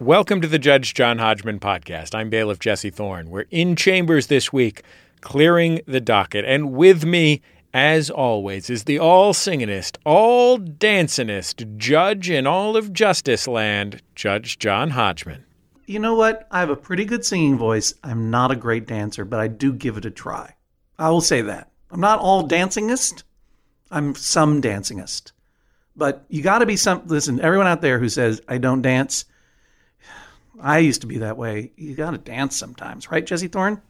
Welcome to the Judge John Hodgman podcast. I'm bailiff Jesse Thorne. We're in chambers this week, clearing the docket. And with me, as always, is the all singingest, all dancingest judge in all of Justice Land, Judge John Hodgman. You know what? I have a pretty good singing voice. I'm not a great dancer, but I do give it a try. I will say that. I'm not all dancingest. I'm some dancingest. But you got to be some. Listen, everyone out there who says I don't dance, I used to be that way. You got to dance sometimes, right, Jesse Thorne?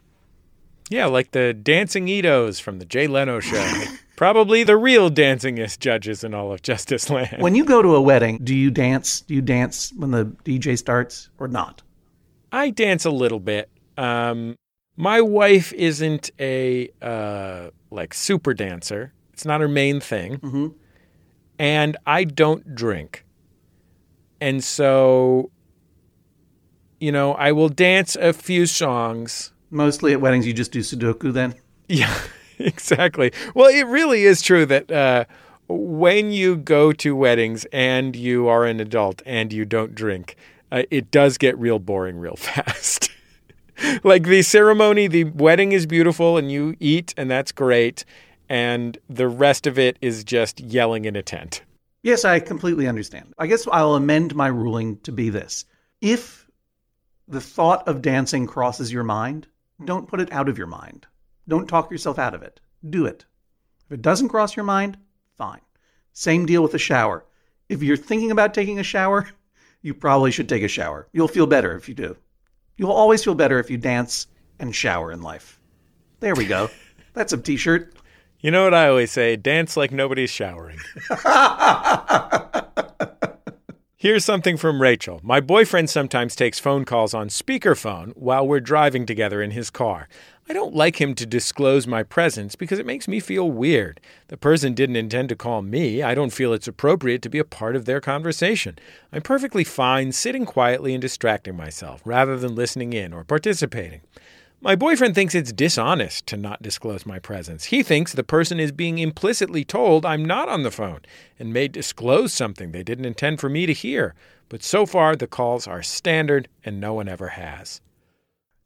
Yeah, like the dancing Itos from the Jay Leno show. Probably the real dancingest judges in all of Justice Land. When you go to a wedding, do you dance? Do you dance when the DJ starts or not? I dance a little bit. Um, my wife isn't a uh, like super dancer. It's not her main thing. Mm-hmm. And I don't drink. And so you know, I will dance a few songs. Mostly at weddings, you just do Sudoku then? Yeah, exactly. Well, it really is true that uh, when you go to weddings and you are an adult and you don't drink, uh, it does get real boring real fast. like the ceremony, the wedding is beautiful and you eat, and that's great. And the rest of it is just yelling in a tent. Yes, I completely understand. I guess I'll amend my ruling to be this. If the thought of dancing crosses your mind, don't put it out of your mind. Don't talk yourself out of it. Do it. If it doesn't cross your mind, fine. Same deal with a shower. If you're thinking about taking a shower, you probably should take a shower. You'll feel better if you do. You'll always feel better if you dance and shower in life. There we go. That's a t shirt. You know what I always say dance like nobody's showering. Here's something from Rachel. My boyfriend sometimes takes phone calls on speakerphone while we're driving together in his car. I don't like him to disclose my presence because it makes me feel weird. The person didn't intend to call me. I don't feel it's appropriate to be a part of their conversation. I'm perfectly fine sitting quietly and distracting myself rather than listening in or participating. My boyfriend thinks it's dishonest to not disclose my presence. He thinks the person is being implicitly told I'm not on the phone and may disclose something they didn't intend for me to hear. But so far, the calls are standard and no one ever has.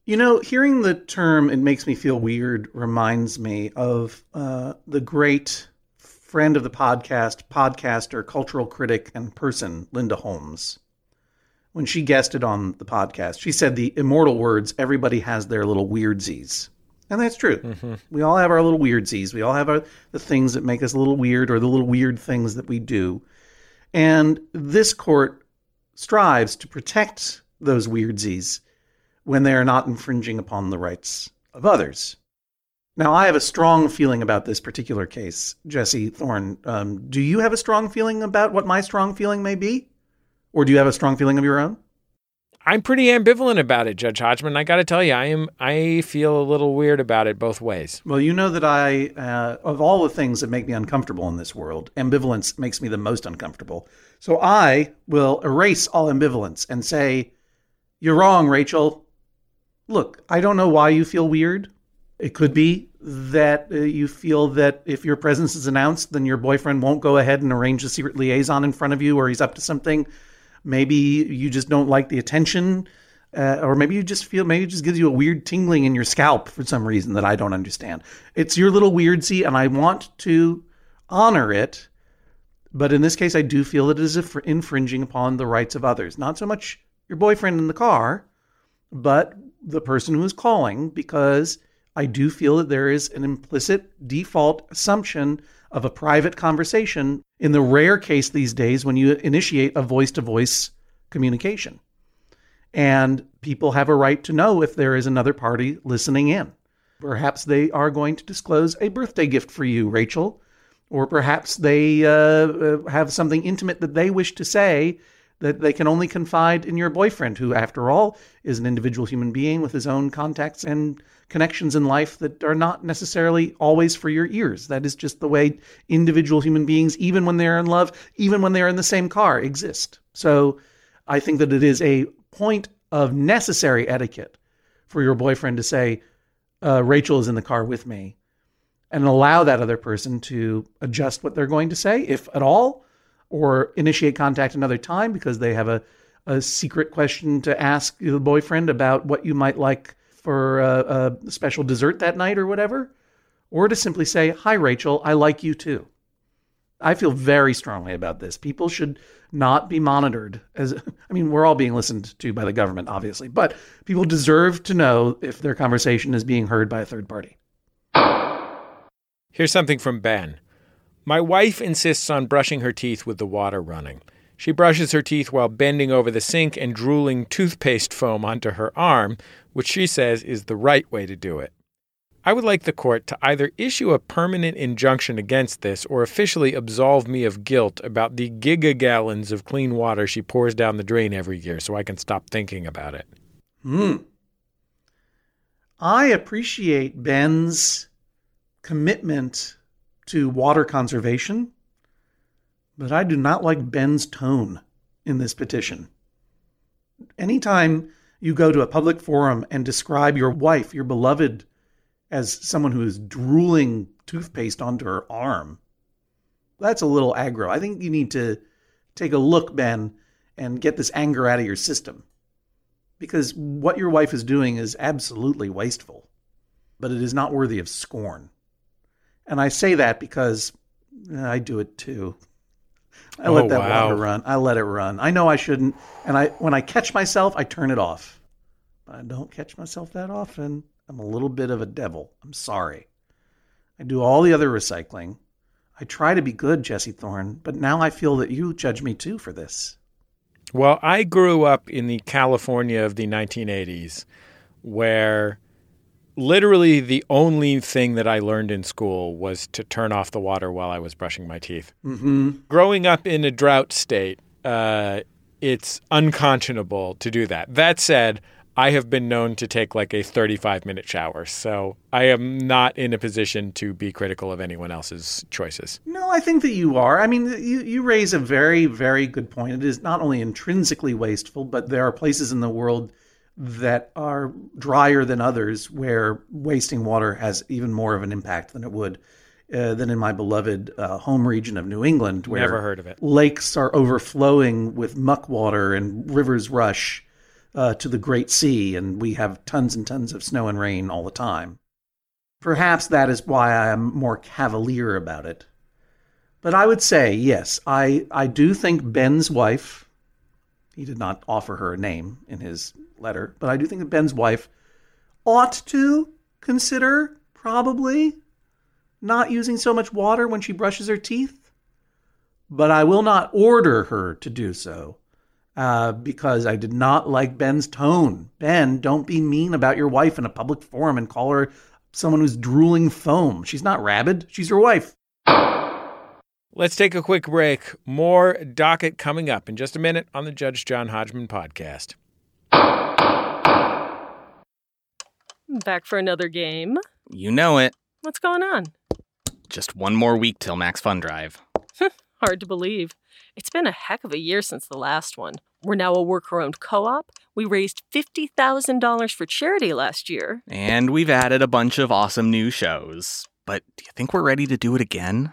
You know, hearing the term, it makes me feel weird, reminds me of uh, the great friend of the podcast, podcaster, cultural critic, and person, Linda Holmes when she guested on the podcast. She said the immortal words, everybody has their little weirdsies. And that's true. Mm-hmm. We all have our little weirdsies. We all have our, the things that make us a little weird or the little weird things that we do. And this court strives to protect those weirdsies when they are not infringing upon the rights of others. Now, I have a strong feeling about this particular case, Jesse Thorne. Um, do you have a strong feeling about what my strong feeling may be? Or do you have a strong feeling of your own? I'm pretty ambivalent about it, Judge Hodgman. I got to tell you, I am. I feel a little weird about it both ways. Well, you know that I, uh, of all the things that make me uncomfortable in this world, ambivalence makes me the most uncomfortable. So I will erase all ambivalence and say, "You're wrong, Rachel. Look, I don't know why you feel weird. It could be that uh, you feel that if your presence is announced, then your boyfriend won't go ahead and arrange a secret liaison in front of you, or he's up to something." Maybe you just don't like the attention, uh, or maybe you just feel maybe it just gives you a weird tingling in your scalp for some reason that I don't understand. It's your little weirdsie, and I want to honor it. But in this case, I do feel that it is infringing upon the rights of others. Not so much your boyfriend in the car, but the person who is calling, because I do feel that there is an implicit default assumption of a private conversation in the rare case these days when you initiate a voice to voice communication. And people have a right to know if there is another party listening in. Perhaps they are going to disclose a birthday gift for you, Rachel, or perhaps they uh, uh have something intimate that they wish to say that they can only confide in your boyfriend, who, after all, is an individual human being with his own contacts and connections in life that are not necessarily always for your ears. That is just the way individual human beings, even when they're in love, even when they're in the same car, exist. So I think that it is a point of necessary etiquette for your boyfriend to say, uh, Rachel is in the car with me, and allow that other person to adjust what they're going to say, if at all, or initiate contact another time because they have a, a secret question to ask the boyfriend about what you might like for a, a special dessert that night or whatever, or to simply say, Hi, Rachel, I like you too. I feel very strongly about this. People should not be monitored as I mean, we're all being listened to by the government, obviously, but people deserve to know if their conversation is being heard by a third party. Here's something from Ben. My wife insists on brushing her teeth with the water running. She brushes her teeth while bending over the sink and drooling toothpaste foam onto her arm, which she says is the right way to do it. I would like the court to either issue a permanent injunction against this or officially absolve me of guilt about the gigagallons of clean water she pours down the drain every year so I can stop thinking about it. Hmm. I appreciate Ben's commitment to water conservation, but I do not like Ben's tone in this petition. Anytime you go to a public forum and describe your wife, your beloved, as someone who is drooling toothpaste onto her arm, that's a little aggro. I think you need to take a look, Ben, and get this anger out of your system. Because what your wife is doing is absolutely wasteful, but it is not worthy of scorn. And I say that because eh, I do it too. I Oh, let that wow. water run. I let it run. I know I shouldn't, and I when I catch myself, I turn it off. But I don't catch myself that often. I'm a little bit of a devil. I'm sorry. I do all the other recycling. I try to be good, Jesse Thorne, but now I feel that you judge me too for this. Well, I grew up in the California of the 1980s where literally the only thing that I learned in school was to turn off the water while I was brushing my teeth. Mm-hmm. Growing up in a drought state, uh, it's unconscionable to do that. That said, I have been known to take like a 35 minute shower, so I am not in a position to be critical of anyone else's choices. No, I think that you are. I mean, you, you raise a very, very good point. It is not only intrinsically wasteful, but there are places in the world that are drier than others where wasting water has even more of an impact than it would uh, than in my beloved uh, home region of New England, where Never heard of it. lakes are overflowing with muck water and rivers rush uh, to the Great Sea, and we have tons and tons of snow and rain all the time. Perhaps that is why I am more cavalier about it. But I would say, yes, I, I do think Ben's wife, he did not offer her a name in his letter, but I do think that Ben's wife ought to consider probably not using so much water when she brushes her teeth. But I will not order her to do so uh, because I did not like Ben's tone. Ben, don't be mean about your wife in a public forum and call her someone who's drooling foam. She's not rabid, she's your wife. Let's take a quick break. More docket coming up in just a minute on the Judge John Hodgman podcast. Back for another game. You know it. What's going on? Just one more week till Max Fun Drive. Hard to believe. It's been a heck of a year since the last one. We're now a worker owned co op. We raised $50,000 for charity last year. And we've added a bunch of awesome new shows. But do you think we're ready to do it again?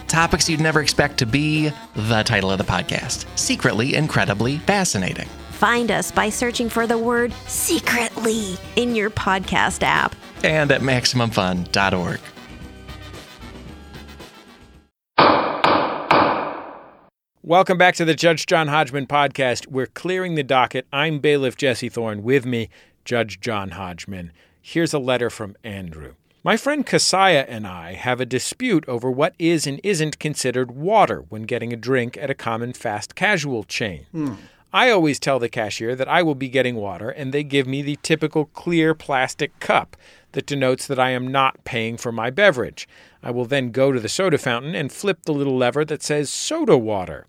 Topics you'd never expect to be the title of the podcast Secretly Incredibly Fascinating. Find us by searching for the word secretly in your podcast app. And at MaximumFun.org. Welcome back to the Judge John Hodgman podcast. We're clearing the docket. I'm bailiff Jesse Thorne. With me, Judge John Hodgman. Here's a letter from Andrew. My friend Kasaya and I have a dispute over what is and isn't considered water when getting a drink at a common fast casual chain. Hmm. I always tell the cashier that I will be getting water, and they give me the typical clear plastic cup that denotes that I am not paying for my beverage. I will then go to the soda fountain and flip the little lever that says soda water.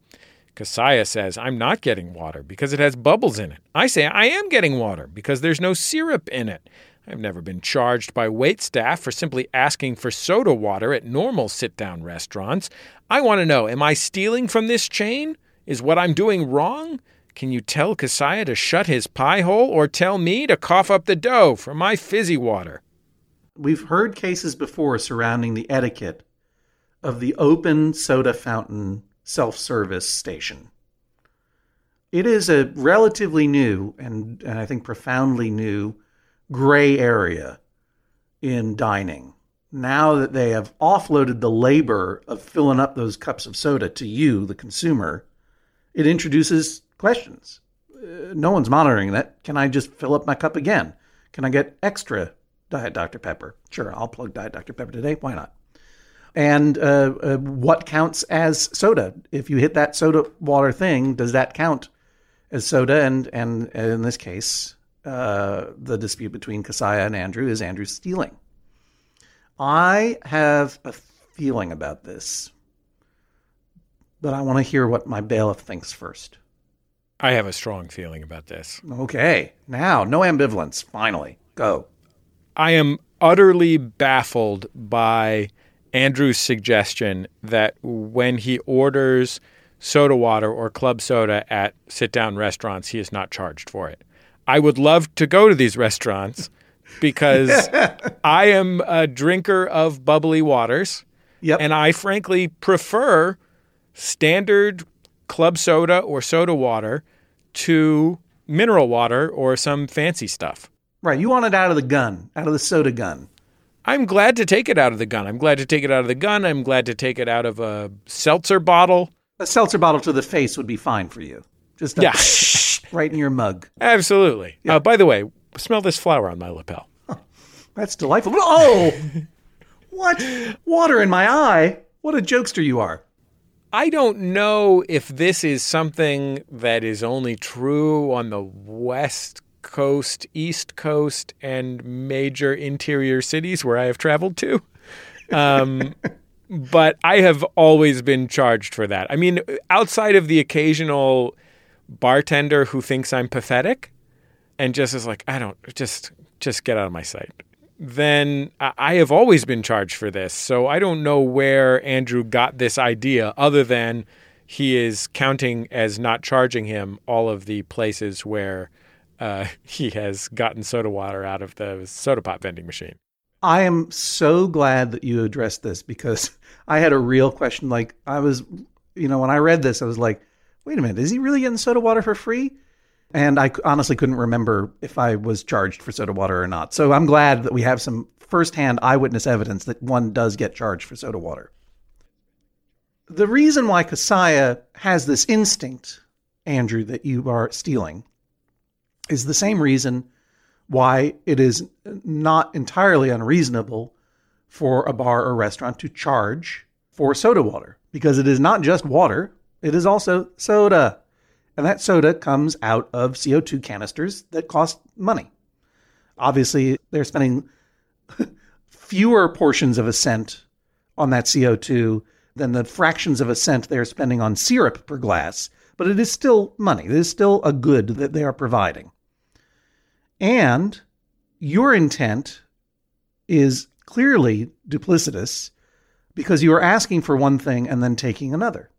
Kasaya says I'm not getting water because it has bubbles in it. I say I am getting water because there's no syrup in it. I've never been charged by wait staff for simply asking for soda water at normal sit down restaurants. I want to know am I stealing from this chain? Is what I'm doing wrong? Can you tell Kasaya to shut his pie hole or tell me to cough up the dough for my fizzy water? We've heard cases before surrounding the etiquette of the open soda fountain self service station. It is a relatively new and, and I think profoundly new gray area in dining. Now that they have offloaded the labor of filling up those cups of soda to you, the consumer, it introduces questions. Uh, no one's monitoring that. Can I just fill up my cup again? Can I get extra Diet Dr. Pepper? Sure, I'll plug Diet Dr. Pepper today. Why not? And uh, uh, what counts as soda? If you hit that soda water thing, does that count as soda? And and in this case, uh, the dispute between Kasaya and Andrew is Andrew stealing. I have a feeling about this, but I want to hear what my bailiff thinks first. I have a strong feeling about this. Okay, now no ambivalence. Finally, go. I am utterly baffled by Andrew's suggestion that when he orders soda water or club soda at sit down restaurants, he is not charged for it. I would love to go to these restaurants because I am a drinker of bubbly waters. Yep. And I frankly prefer standard club soda or soda water to mineral water or some fancy stuff. Right, you want it out of the gun, out of the soda gun. I'm glad to take it out of the gun. I'm glad to take it out of the gun. I'm glad to take it out of a seltzer bottle. A seltzer bottle to the face would be fine for you. Just a- Yeah. right in your mug. Absolutely. Uh, by the way, smell this flower on my lapel. That's delightful. Oh, what? Water in my eye. What a jokester you are. I don't know if this is something that is only true on the West Coast, East Coast, and major interior cities where I have traveled to. Um, but I have always been charged for that. I mean, outside of the occasional bartender who thinks I'm pathetic and just is like, I don't, just, just get out of my sight. Then I have always been charged for this. So I don't know where Andrew got this idea other than he is counting as not charging him all of the places where uh, he has gotten soda water out of the soda pop vending machine. I am so glad that you addressed this because I had a real question. Like, I was, you know, when I read this, I was like, wait a minute, is he really getting soda water for free? And I honestly couldn't remember if I was charged for soda water or not. So I'm glad that we have some firsthand eyewitness evidence that one does get charged for soda water. The reason why Kasaya has this instinct, Andrew, that you are stealing is the same reason why it is not entirely unreasonable for a bar or restaurant to charge for soda water because it is not just water, it is also soda. And that soda comes out of CO2 canisters that cost money. Obviously, they're spending fewer portions of a cent on that CO2 than the fractions of a cent they're spending on syrup per glass, but it is still money. It is still a good that they are providing. And your intent is clearly duplicitous because you are asking for one thing and then taking another.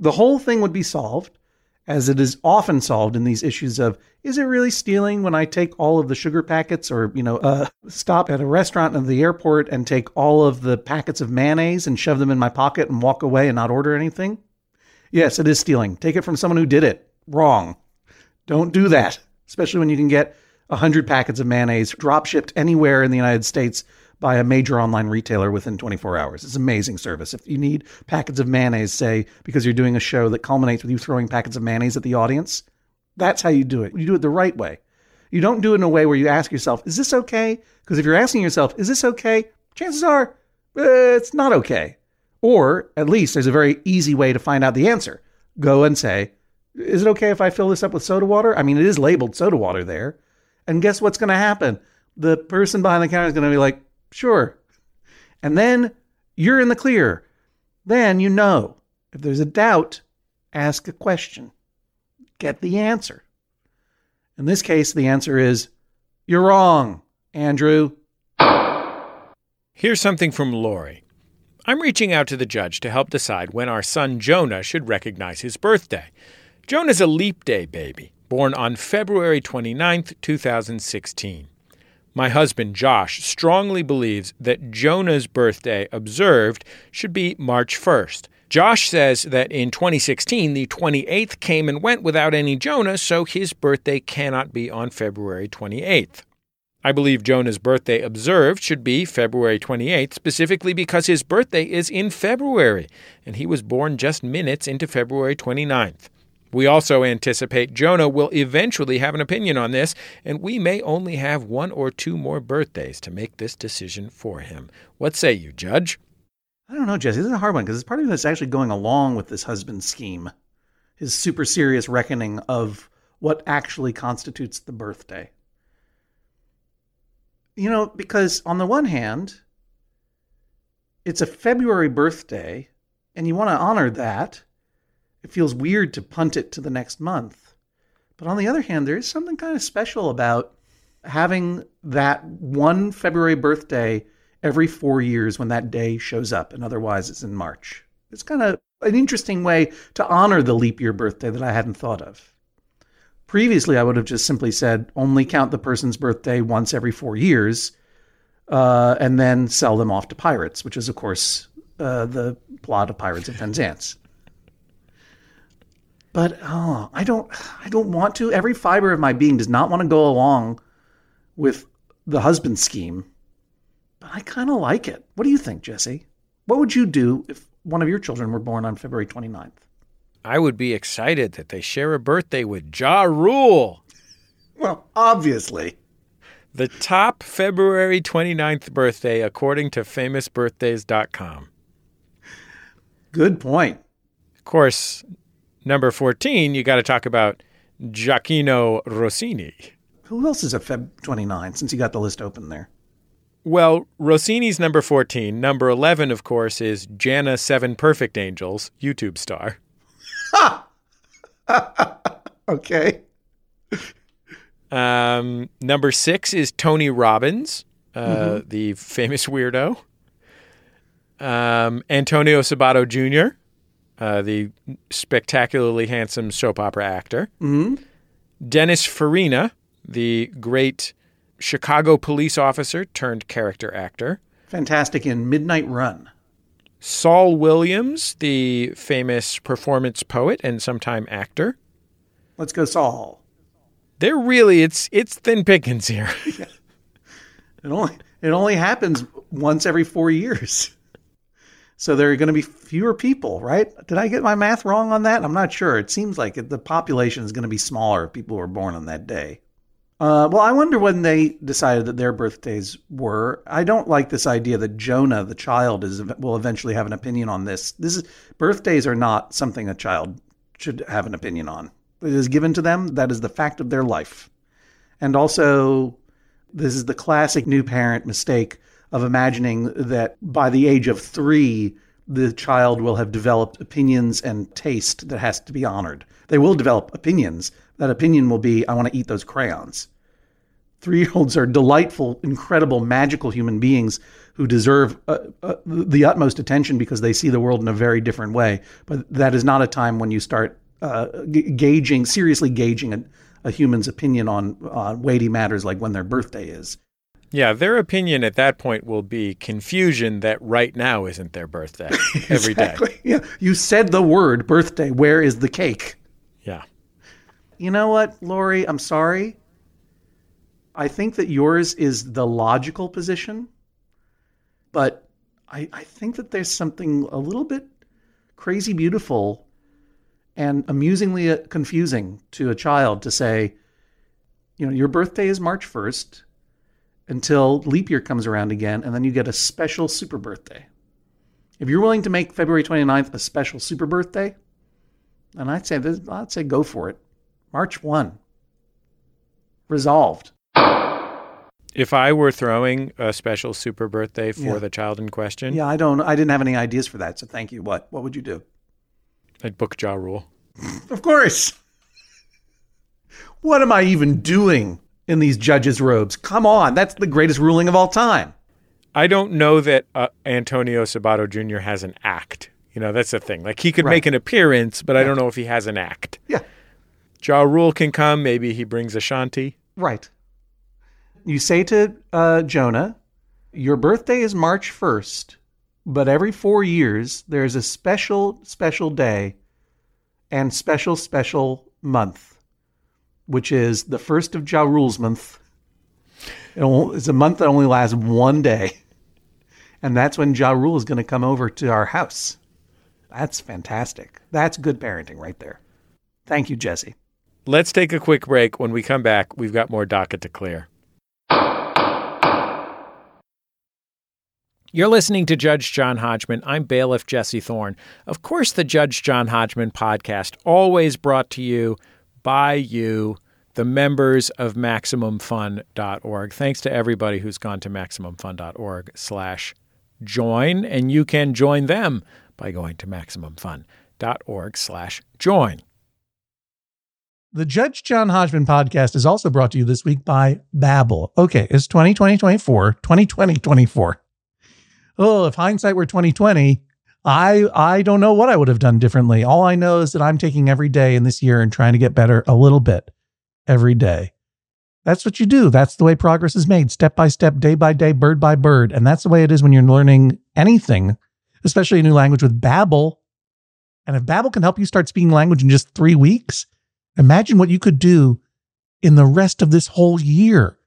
The whole thing would be solved, as it is often solved in these issues of is it really stealing when I take all of the sugar packets or, you know, uh, stop at a restaurant at the airport and take all of the packets of mayonnaise and shove them in my pocket and walk away and not order anything? Yes, it is stealing. Take it from someone who did it. Wrong. Don't do that, especially when you can get 100 packets of mayonnaise drop shipped anywhere in the United States by a major online retailer within 24 hours. It's amazing service. If you need packets of mayonnaise, say, because you're doing a show that culminates with you throwing packets of mayonnaise at the audience, that's how you do it. You do it the right way. You don't do it in a way where you ask yourself, is this okay? Because if you're asking yourself, is this okay? Chances are uh, it's not okay. Or at least there's a very easy way to find out the answer. Go and say, is it okay if I fill this up with soda water? I mean, it is labeled soda water there. And guess what's going to happen? The person behind the counter is going to be like, sure. And then you're in the clear. Then you know. If there's a doubt, ask a question. Get the answer. In this case, the answer is, you're wrong, Andrew. Here's something from Lori. I'm reaching out to the judge to help decide when our son Jonah should recognize his birthday. Jonah's a leap day baby, born on February 29th, 2016. My husband Josh strongly believes that Jonah's birthday observed should be March 1st. Josh says that in 2016, the 28th came and went without any Jonah, so his birthday cannot be on February 28th. I believe Jonah's birthday observed should be February 28th, specifically because his birthday is in February, and he was born just minutes into February 29th. We also anticipate Jonah will eventually have an opinion on this, and we may only have one or two more birthdays to make this decision for him. What say you, Judge? I don't know, Jesse. This is a hard one because it's part of that's actually going along with this husband scheme, his super serious reckoning of what actually constitutes the birthday. You know, because on the one hand, it's a February birthday, and you want to honor that. It feels weird to punt it to the next month. But on the other hand, there is something kind of special about having that one February birthday every four years when that day shows up, and otherwise it's in March. It's kind of an interesting way to honor the leap year birthday that I hadn't thought of. Previously, I would have just simply said only count the person's birthday once every four years, uh, and then sell them off to pirates, which is, of course, uh, the plot of Pirates of Penzance. But oh, I don't, I don't want to. Every fiber of my being does not want to go along with the husband scheme. But I kind of like it. What do you think, Jesse? What would you do if one of your children were born on February 29th? I would be excited that they share a birthday with Ja Rule, Well, obviously. the top February 29th birthday according to famousbirthdays.com. Good point. Of course, number 14, you got to talk about Gioachino Rossini. Who else is a Feb 29 since you got the list open there? Well, Rossini's number 14. Number 11, of course, is Jana Seven Perfect Angels, YouTube star. Okay. Um, number six is Tony Robbins, uh, the famous weirdo. Um, Antonio Sabato Jr., uh, the spectacularly handsome soap opera actor. hmm Dennis Farina, the great Chicago police officer turned character actor. Fantastic in Midnight Run. Saul Williams, the famous performance poet and sometime actor. Let's go, Saul. They're really it's it's thin pickings here. It only it only happens once every four years. So there are going to be fewer people, right? Did I get my math wrong on that? I'm not sure. It seems like the population is going to be smaller if people were born on that day. Uh, well, I wonder when they decided that their birthdays were. I don't like this idea that Jonah, the child, is will eventually have an opinion on this. This is birthdays are not something a child should have an opinion on. It is given to them. That is the fact of their life. And also, this is the classic new parent mistake of imagining that by the age of three, the child will have developed opinions and taste that has to be honored. They will develop opinions. That opinion will be, I want to eat those crayons. Three year olds are delightful, incredible, magical human beings who deserve uh, uh, the utmost attention because they see the world in a very different way. But that is not a time when you start uh, g- gauging, seriously gauging a, a human's opinion on uh, weighty matters like when their birthday is. Yeah, their opinion at that point will be confusion that right now isn't their birthday every day. Exactly. Yeah. You said the word birthday. Where is the cake? Yeah. You know what, Lori? I'm sorry. I think that yours is the logical position, but I, I think that there's something a little bit crazy beautiful and amusingly uh, confusing to a child to say, You know, your birthday is March 1st until leap year comes around again, and then you get a special super birthday. If you're willing to make February 29th a special super birthday, then I'd say this, I'd say go for it. March 1. Resolved. If I were throwing a special super birthday for Yeah. the child in question, Yeah, I don't I didn't have any ideas for that, so thank you. What what would you do? I'd book Ja Rule. Of course. What am I even doing in these judges' robes? Come on, that's the greatest ruling of all time. I don't know that uh, Antonio Sabato Jr. has an act. You know, that's the thing. Like he could Right. make an appearance, but I don't know if he has an act. Yeah, Ja Rule can come. Maybe he brings Ashanti. right. You say to uh, Jonah, Your birthday is March 1st, but every four years there's a special, special day and special, special month, which is the first of Ja Rule's month. It's a month that only lasts one day. And that's when Ja Rule is going to come over to our house. That's fantastic. That's good parenting right there. Thank you, Jesse. Let's take a quick break. When we come back, we've got more docket to clear. You're listening to Judge John Hodgman. I'm bailiff Jesse Thorne. Of course, the Judge John Hodgman podcast, always brought to you by you, the members of MaximumFun.org. Thanks to everybody who's gone to MaximumFun.org slash join, and you can join them by going to MaximumFun.org slash join. The Judge John Hodgman podcast is also brought to you this week by Babbel. Okay, it's 2020 24, 2020 24. Oh, if hindsight were 2020, I I don't know what I would have done differently. All I know is that I'm taking every day in this year and trying to get better a little bit every day. That's what you do. That's the way progress is made, step by step, day by day, bird by bird. And that's the way it is when you're learning anything, especially a new language with Babbel. And if Babbel can help you start speaking language in just 3 weeks, Imagine what you could do in the rest of this whole year.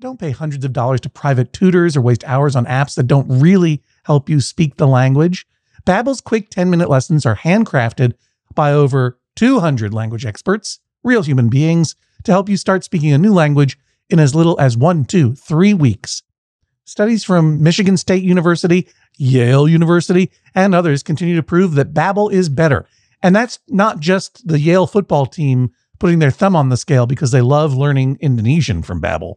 Don't pay hundreds of dollars to private tutors or waste hours on apps that don't really help you speak the language. Babbel's quick 10-minute lessons are handcrafted by over 200 language experts, real human beings, to help you start speaking a new language in as little as one, two, three weeks. Studies from Michigan State University, Yale University, and others continue to prove that Babbel is better. And that's not just the Yale football team putting their thumb on the scale because they love learning Indonesian from Babbel.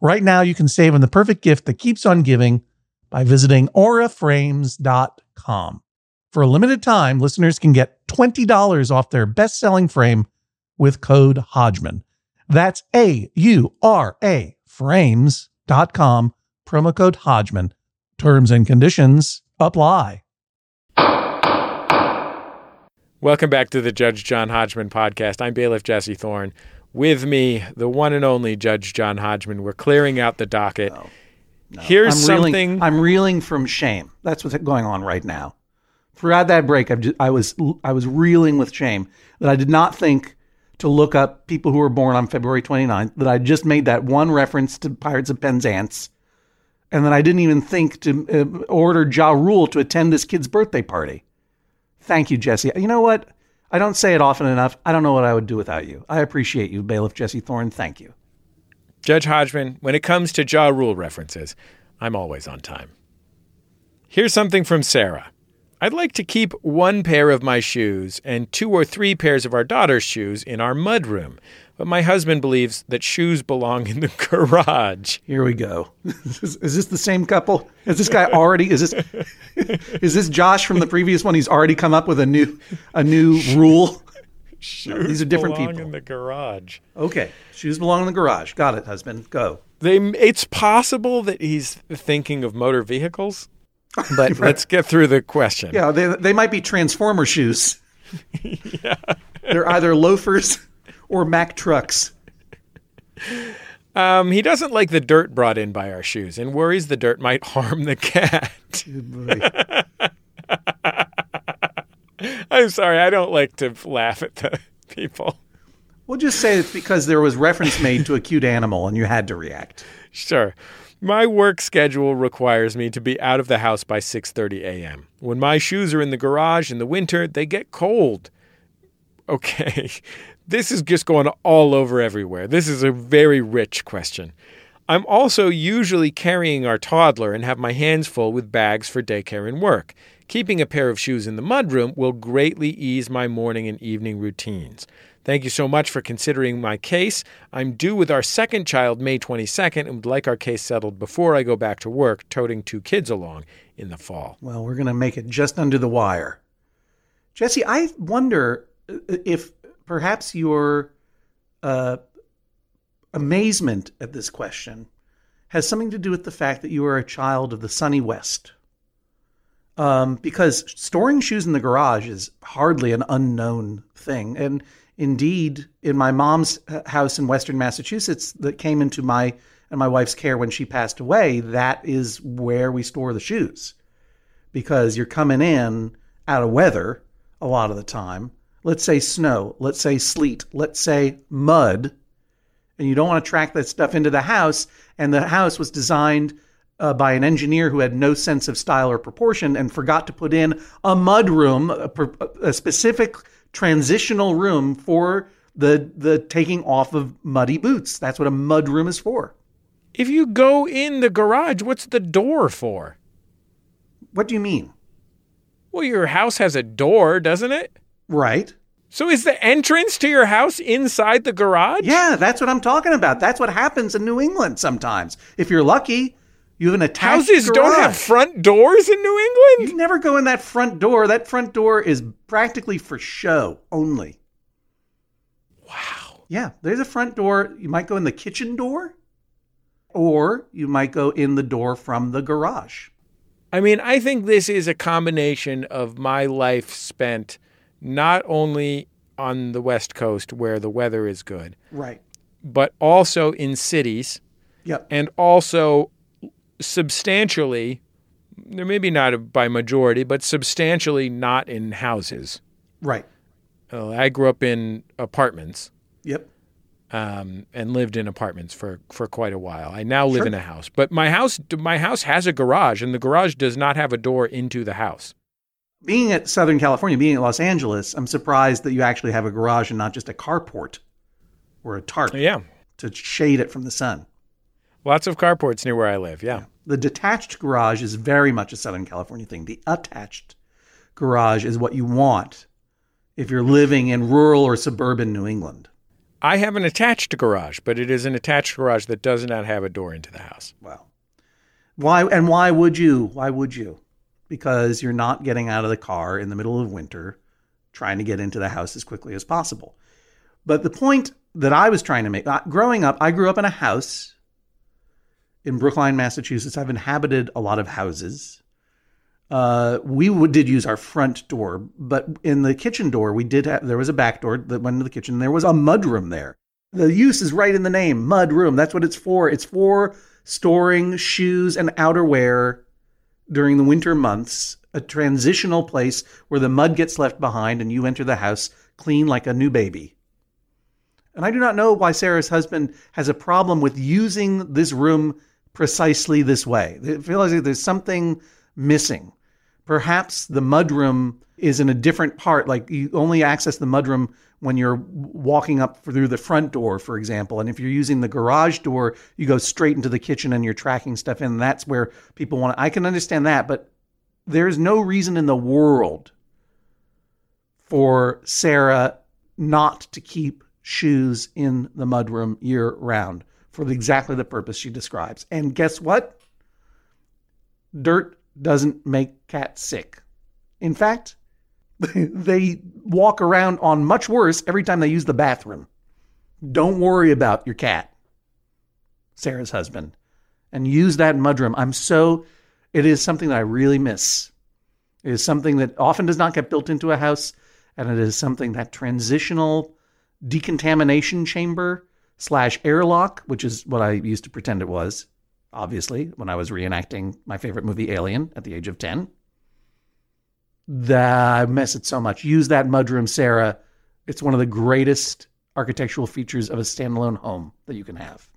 Right now, you can save on the perfect gift that keeps on giving by visiting auraframes.com. For a limited time, listeners can get $20 off their best selling frame with code Hodgman. That's A U R A frames.com, promo code Hodgman. Terms and conditions apply. Welcome back to the Judge John Hodgman podcast. I'm bailiff Jesse Thorne. With me, the one and only Judge John Hodgman. We're clearing out the docket. Here's I'm something. reeling, I'm reeling from shame. That's what's going on right now. Throughout that break, I've just, I was I was reeling with shame that I did not think to look up people who were born on February 29th, that I just made that one reference to Pirates of Penzance, and that I didn't even think to uh, order Ja Rule to attend this kid's birthday party. Thank you, Jesse. You know what? I don't say it often enough. I don't know what I would do without you. I appreciate you, Bailiff Jesse Thorne. Thank you. Judge Hodgman, when it comes to Ja Rule references, I'm always on time. Here's something from Sarah. I'd like to keep one pair of my shoes and two or three pairs of our daughter's shoes in our mudroom, but my husband believes that shoes belong in the garage. Here we go. is, is this the same couple? Is this guy already? Is this is this Josh from the previous one? He's already come up with a new a new rule. Shoes these are different belong people. in the garage. Okay, shoes belong in the garage. Got it, husband. Go. They, it's possible that he's thinking of motor vehicles, but let's get through the question. Yeah, they they might be transformer shoes. yeah. They're either loafers or Mack trucks. Um, he doesn't like the dirt brought in by our shoes and worries the dirt might harm the cat. I'm sorry, I don't like to laugh at the people. We'll just say it's because there was reference made to a cute animal and you had to react. Sure. My work schedule requires me to be out of the house by 6:30 a.m. When my shoes are in the garage in the winter, they get cold. Okay. This is just going all over everywhere. This is a very rich question. I'm also usually carrying our toddler and have my hands full with bags for daycare and work. Keeping a pair of shoes in the mudroom will greatly ease my morning and evening routines. Thank you so much for considering my case. I'm due with our second child May 22nd and would like our case settled before I go back to work, toting two kids along in the fall. Well, we're going to make it just under the wire. Jesse, I wonder uh, if perhaps your uh, amazement at this question has something to do with the fact that you are a child of the sunny West. Um, because storing shoes in the garage is hardly an unknown thing. And indeed, in my mom's uh, house in Western Massachusetts, that came into my and my wife's care when she passed away, that is where we store the shoes because you're coming in out of weather a lot of the time. Let's say snow, let's say sleet, let's say mud, and you don't want to track that stuff into the house. And the house was designed uh, by an engineer who had no sense of style or proportion and forgot to put in a mud room, a, a specific transitional room for the the taking off of muddy boots. That's what a mud room is for. If you go in the garage, what's the door for? What do you mean? Well, your house has a door, doesn't it? Right. So is the entrance to your house inside the garage? Yeah, that's what I'm talking about. That's what happens in New England sometimes. If you're lucky, you have an attached Houses don't have front doors in New England? You never go in that front door. That front door is practically for show only. Wow. Yeah, there's a front door. You might go in the kitchen door, or you might go in the door from the garage. I mean, I think this is a combination of my life spent not only on the West Coast where the weather is good, Right. but also in cities Yep. and also substantially, there maybe not by majority, but substantially not in houses. Right. Uh, I grew up in apartments Yep. um, and lived in apartments for, for quite a while. I now live Sure. in a house, but my house my house has a garage, and the garage does not have a door into the house. Being at Southern California, being at Los Angeles, I'm surprised that you actually have a garage and not just a carport or a tarp Yeah, to shade it from the sun. lots of carports near where I live. Yeah, The detached garage is very much a Southern California thing. The attached garage is what you want if you're living in rural or suburban New England. I have an attached garage, but it is an attached garage that does not have a door into the house. Well, why and why would you? Why would you? Because you're not getting out of the car in the middle of winter trying to get into the house as quickly as possible. But the point that I was trying to make, uh, growing up, I grew up in a house in Brookline, Massachusetts. I've inhabited a lot of houses. Uh, we did use our front door, but in the kitchen door, we did have, there was a back door that went into the kitchen. There was a mud room there. The use is right in the name, mud room. That's what it's for. It's for storing shoes and outerwear during the winter months, a transitional place where the mud gets left behind and you enter the house clean like a new baby. And I do not know why Sarah's husband has a problem with using this room precisely this way. It feels like there's something missing. Perhaps the mudroom is in a different part. Like you only access the mudroom when you're walking up through the front door, for example. And if you're using the garage door, you go straight into the kitchen and you're tracking stuff in. That's where people want. to. I can understand that, but there's no reason in the world for Sarah not to keep shoes in the mudroom year round for exactly the purpose she describes. And guess what? Dirt doesn't make cats sick. In fact, they walk around on much worse every time they use the bathroom. Don't worry about your cat, Sarah's husband, and use that mudroom. I'm so, it is something that I really miss. It is something that often does not get built into a house, and it is something that transitional decontamination chamber slash airlock, which is what I used to pretend it was, obviously, when I was reenacting my favorite movie, Alien, at the age of 10. That I miss it so much. Use that mudroom, Sarah. It's one of the greatest architectural features of a standalone home that you can have.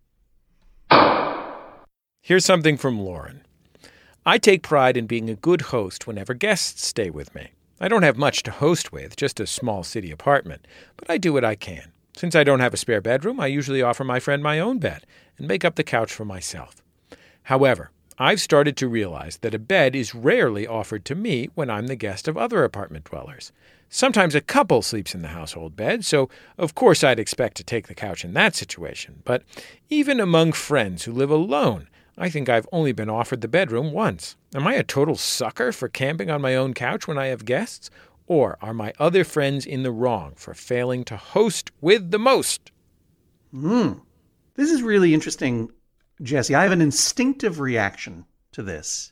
Here's something from Lauren. I take pride in being a good host whenever guests stay with me. I don't have much to host with, just a small city apartment, but I do what I can. Since I don't have a spare bedroom, I usually offer my friend my own bed and make up the couch for myself. However, I've started to realize that a bed is rarely offered to me when I'm the guest of other apartment dwellers. Sometimes a couple sleeps in the household bed, so of course I'd expect to take the couch in that situation. But even among friends who live alone, I think I've only been offered the bedroom once. Am I a total sucker for camping on my own couch when I have guests? Or are my other friends in the wrong for failing to host with the most? Hmm. This is really interesting, Jesse. I have an instinctive reaction to this.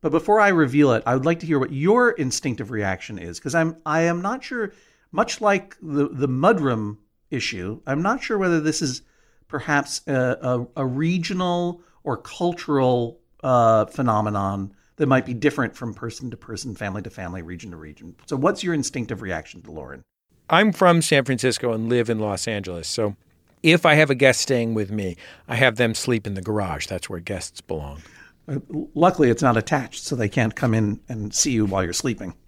But before I reveal it, I would like to hear what your instinctive reaction is because I'm I am not sure much like the the mudroom issue, I'm not sure whether this is perhaps a, a, a regional or cultural uh, phenomenon that might be different from person to person, family to family, region to region. So, what's your instinctive reaction to Lauren? I'm from San Francisco and live in Los Angeles. So, if I have a guest staying with me, I have them sleep in the garage. That's where guests belong. Uh, luckily, it's not attached, so they can't come in and see you while you're sleeping.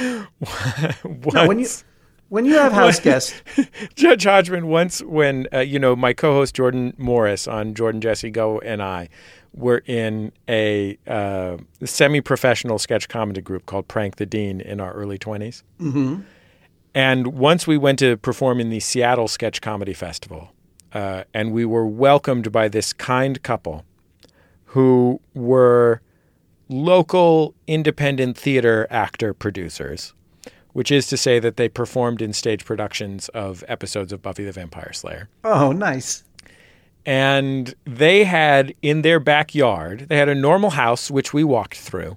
No, when you when you have house guests, Judge Hodgman, once when, uh, you know, my co host Jordan Morris on Jordan Jesse Go and I were in a uh, semi professional sketch comedy group called Prank the Dean in our early 20s. Mhm. And once we went to perform in the Seattle Sketch Comedy Festival, uh, and we were welcomed by this kind couple who were local independent theater actor producers, which is to say that they performed in stage productions of episodes of Buffy the Vampire Slayer. oh, nice. And they had in their backyard, they had a normal house, which we walked through,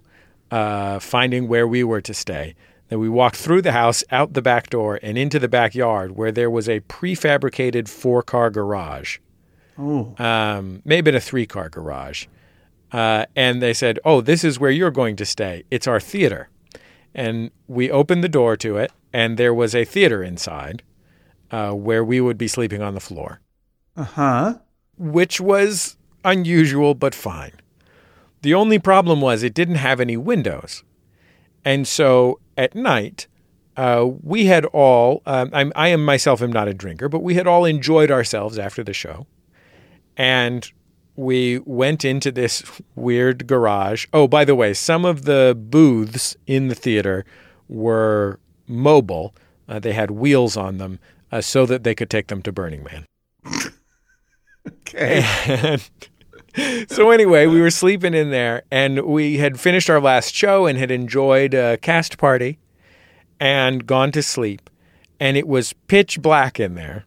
uh, finding where we were to stay. Then we walked through the house, out the back door, and into the backyard where there was a prefabricated four car garage, Oh, um, maybe a three car garage. Uh, and they said, Oh, this is where you're going to stay. It's our theater. And we opened the door to it, and there was a theater inside uh, where we would be sleeping on the floor uh huh. which was unusual but fine. The only problem was it didn't have any windows. And so at night, uh, we had all, um, I'm, I am myself am not a drinker, but we had all enjoyed ourselves after the show. And we went into this weird garage. Oh, by the way, some of the booths in the theater were mobile. Uh, they had wheels on them uh, so that they could take them to Burning Man. Okay. And so anyway, we were sleeping in there, and we had finished our last show and had enjoyed a cast party, and gone to sleep, and it was pitch black in there.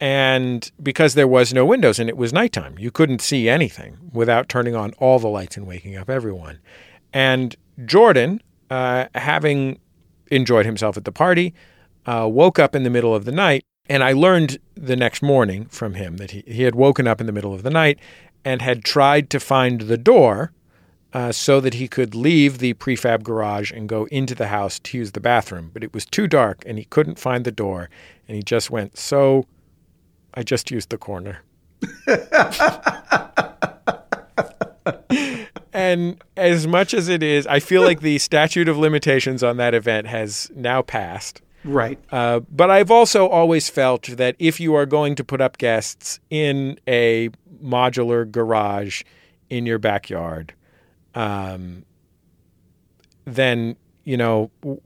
And because there was no windows and it was nighttime, you couldn't see anything without turning on all the lights and waking up everyone. And Jordan, uh, having enjoyed himself at the party, uh, woke up in the middle of the night. And I learned the next morning from him that he, he had woken up in the middle of the night and had tried to find the door uh, so that he could leave the prefab garage and go into the house to use the bathroom. But it was too dark and he couldn't find the door. And he just went, So I just used the corner. and as much as it is, I feel like the statute of limitations on that event has now passed. Right. Uh, but I've also always felt that if you are going to put up guests in a modular garage in your backyard, um, then you know w-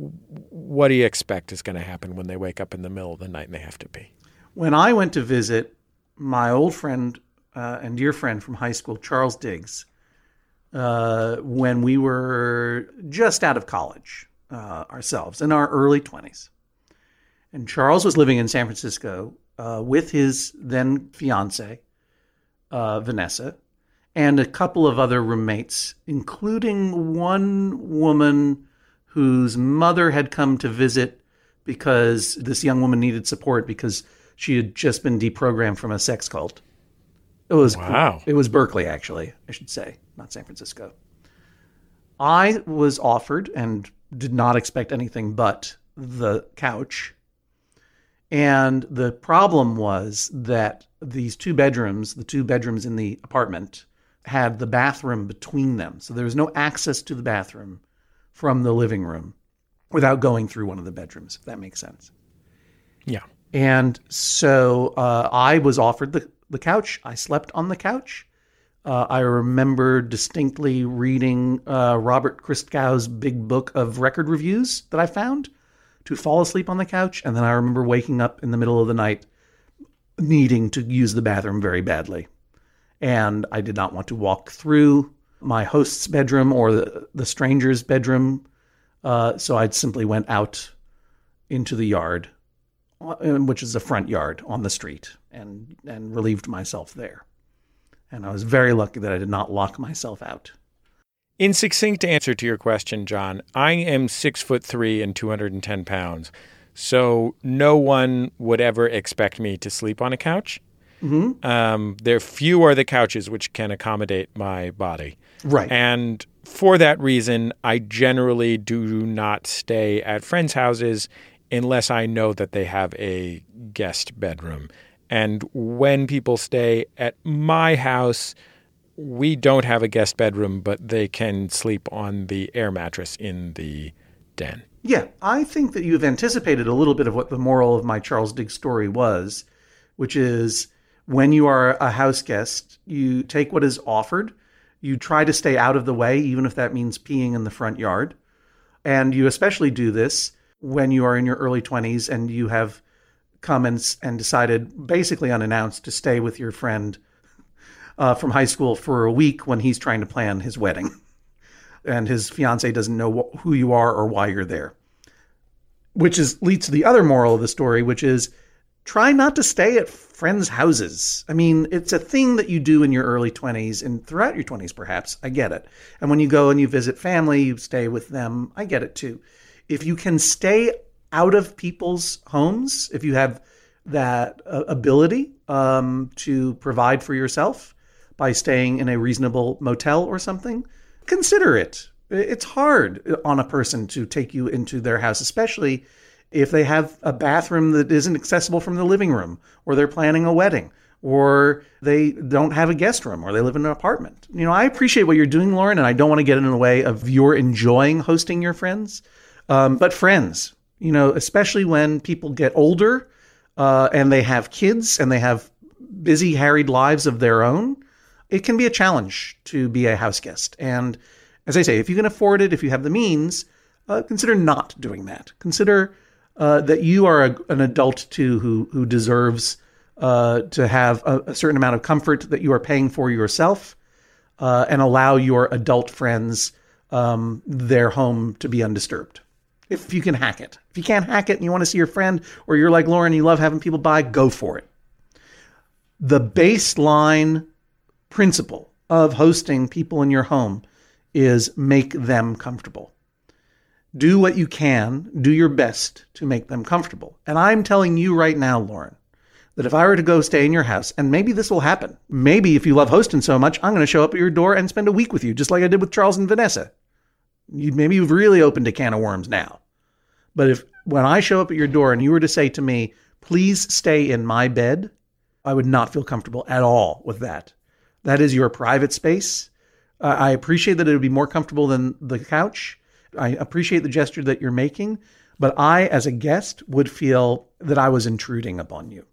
what do you expect is going to happen when they wake up in the middle of the night and they have to pee? When I went to visit my old friend uh, and dear friend from high school, Charles Diggs, uh, when we were just out of college uh, ourselves in our early 20s. And Charles was living in San Francisco uh, with his then fiance, uh, Vanessa, and a couple of other roommates, including one woman whose mother had come to visit because this young woman needed support because she had just been deprogrammed from a sex cult. It was Wow. It was Berkeley, actually, I should say, not San Francisco. I was offered and did not expect anything but the couch. And the problem was that these two bedrooms, the two bedrooms in the apartment, had the bathroom between them. So there was no access to the bathroom from the living room without going through one of the bedrooms, if that makes sense. Yeah. And so uh, I was offered the, the couch. I slept on the couch. Uh, I remember distinctly reading uh, Robert Christgau's big book of record reviews that I found to fall asleep on the couch. And then I remember waking up in the middle of the night needing to use the bathroom very badly. And I did not want to walk through my host's bedroom or the, the stranger's bedroom. Uh, so I simply went out into the yard uh, which is a front yard on the street, and and relieved myself there. And I was very lucky that I did not lock myself out. In succinct answer to your question, John, I am six foot three and 210 pounds. So no one would ever expect me to sleep on a couch. Mm-hmm. Um, there few are the couches which can accommodate my body. Right. And for that reason, I generally do not stay at friends' houses unless I know that they have a guest bedroom. And when people stay at my house, we don't have a guest bedroom, but they can sleep on the air mattress in the den. Yeah, I think that you've anticipated a little bit of what the moral of my Charles Diggs story was, which is when you are a house guest, you take what is offered, you try to stay out of the way, even if that means peeing in the front yard. And you especially do this when you are in your early 20s and you have come and, and decided, basically unannounced, to stay with your friend uh, from high school for a week when he's trying to plan his wedding. And his fiance doesn't know wh- who you are or why you're there. Which is leads to the other moral of the story, which is try not to stay at friends' houses. I mean, it's a thing that you do in your early 20s and throughout your 20s, perhaps. I get it. And when you go and you visit family, you stay with them. I get it too. If you can stay out of people's homes, if you have that uh, ability um, to provide for yourself by staying in a reasonable motel or something, consider it. It's hard on a person to take you into their house, especially if they have a bathroom that isn't accessible from the living room, or they're planning a wedding, or they don't have a guest room, or they live in an apartment. You know, I appreciate what you're doing, Lauren, and I don't want to get in the way of your enjoying hosting your friends. Um, but friends, you know, especially when people get older uh, and they have kids and they have busy, harried lives of their own, it can be a challenge to be a house guest. And as I say, if you can afford it, if you have the means, uh, consider not doing that. Consider uh, that you are a, an adult too who who deserves uh, to have a, a, certain amount of comfort that you are paying for yourself, uh, and allow your adult friends um, their home to be undisturbed. If you can hack it. If you can't hack it and you want to see your friend, or you're like Lauren, you love having people by, go for it. The baseline principle of hosting people in your home is make them comfortable. Do what you can, do your best to make them comfortable. And I'm telling you right now, Lauren, that if I were to go stay in your house, and maybe this will happen, maybe if you love hosting so much, I'm going to show up at your door and spend a week with you, just like I did with Charles and Vanessa. You, maybe you've really opened a can of worms now. But if when I show up at your door and you were to say to me, please stay in my bed, I would not feel comfortable at all with that. That is your private space. Uh, I appreciate that it would be more comfortable than the couch. I appreciate the gesture that you're making, but I, as a guest, would feel that I was intruding upon you.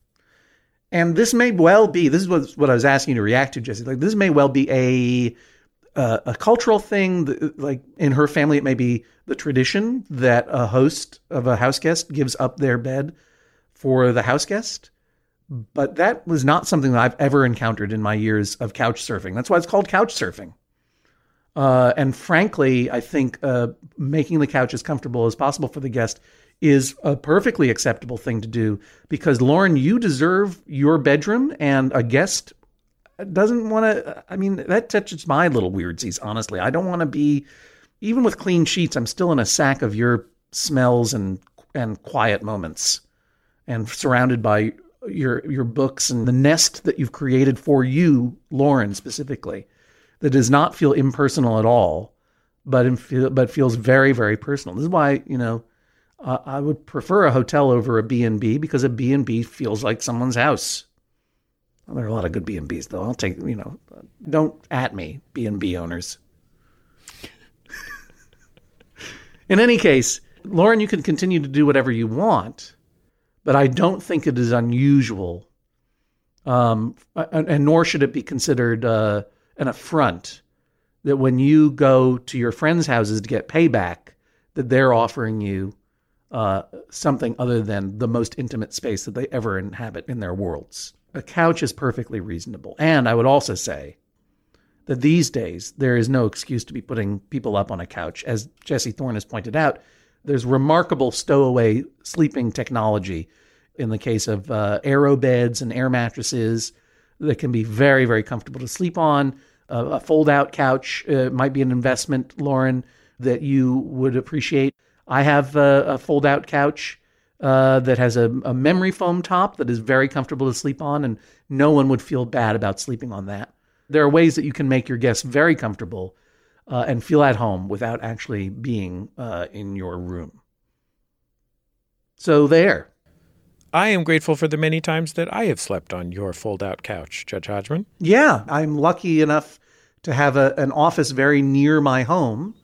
And this may well be, this is what, what I was asking you to react to, Jesse. Like, this may well be a, uh, a cultural thing. That, like, in her family, it may be the tradition that a host of a house guest gives up their bed for the house guest. But that was not something that I've ever encountered in my years of couch surfing. That's why it's called couch surfing. Uh, and frankly, I think uh, making the couch as comfortable as possible for the guest is a perfectly acceptable thing to do because Lauren, you deserve your bedroom, and a guest doesn't want to. I mean, that touches my little weirdsies. Honestly, I don't want to be, even with clean sheets, I'm still in a sack of your smells and and quiet moments, and surrounded by your your books and the nest that you've created for you, Lauren, specifically that does not feel impersonal at all, but but feels very very personal. This is why you know uh, I would prefer a hotel over a B and B because a B and B feels like someone's house. Well, there are a lot of good B and Bs though. I'll take you know, don't at me B and B owners. In any case, Lauren, you can continue to do whatever you want, but I don't think it is unusual, um, and, and nor should it be considered. Uh, an affront that when you go to your friends' houses to get payback, that they're offering you uh, something other than the most intimate space that they ever inhabit in their worlds. A couch is perfectly reasonable. And I would also say that these days there is no excuse to be putting people up on a couch. As Jesse Thorne has pointed out, there's remarkable stowaway sleeping technology in the case of uh, aero beds and air mattresses that can be very, very comfortable to sleep on. Uh, a fold out couch uh, might be an investment, Lauren, that you would appreciate. I have a, a fold out couch uh, that has a, a, memory foam top that is very comfortable to sleep on, and no one would feel bad about sleeping on that. There are ways that you can make your guests very comfortable uh, and feel at home without actually being uh, in your room. So, there. I am grateful for the many times that I have slept on your fold out couch, Judge Hodgman. Yeah, I'm lucky enough to have a, an office very near my home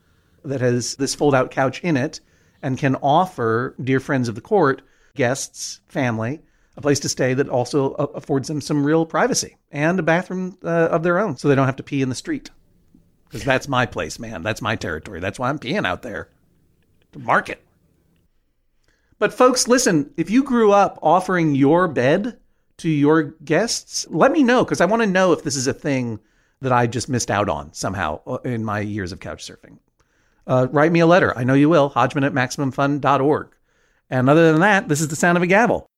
that has this fold out couch in it and can offer dear friends of the court, guests, family, a place to stay that also affords them some real privacy and a bathroom uh, of their own so they don't have to pee in the street. Because that's my place, man. That's my territory. That's why I'm peeing out there to market. But folks, listen, if you grew up offering your bed to your guests, let me know because I want to know if this is a thing that I just missed out on somehow uh, in my years of couch surfing. Uh, write me a letter. I know you will. Hodgman at MaximumFun.org. And other than that, this is the sound of a gavel.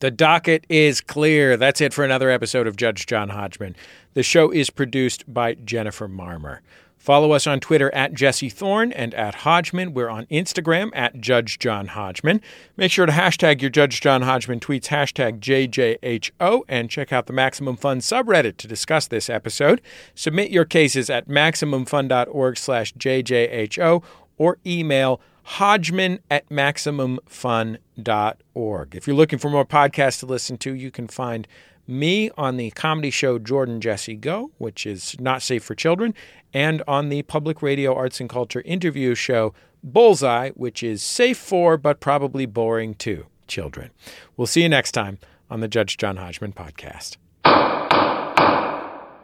The docket is clear. That's it for another episode of Judge John Hodgman. The show is produced by Jennifer Marmer. Follow us on Twitter at Jesse Thorne and at Hodgman. We're on Instagram at Judge John Hodgman. Make sure to hashtag your Judge John Hodgman tweets, hashtag JJHO, and check out the Maximum Fun subreddit to discuss this episode. Submit your cases at MaximumFun.org slash JJHO or email hodgman at MaximumFun.org. If you're looking for more podcasts to listen to, you can find me on the comedy show Jordan Jesse Go, which is not safe for children, and on the public radio arts and culture interview show Bullseye, which is safe for but probably boring to children. We'll see you next time on the Judge John Hodgman podcast.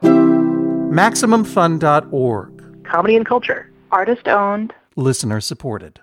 MaximumFun.org. Comedy and culture. Artist owned. Listener supported.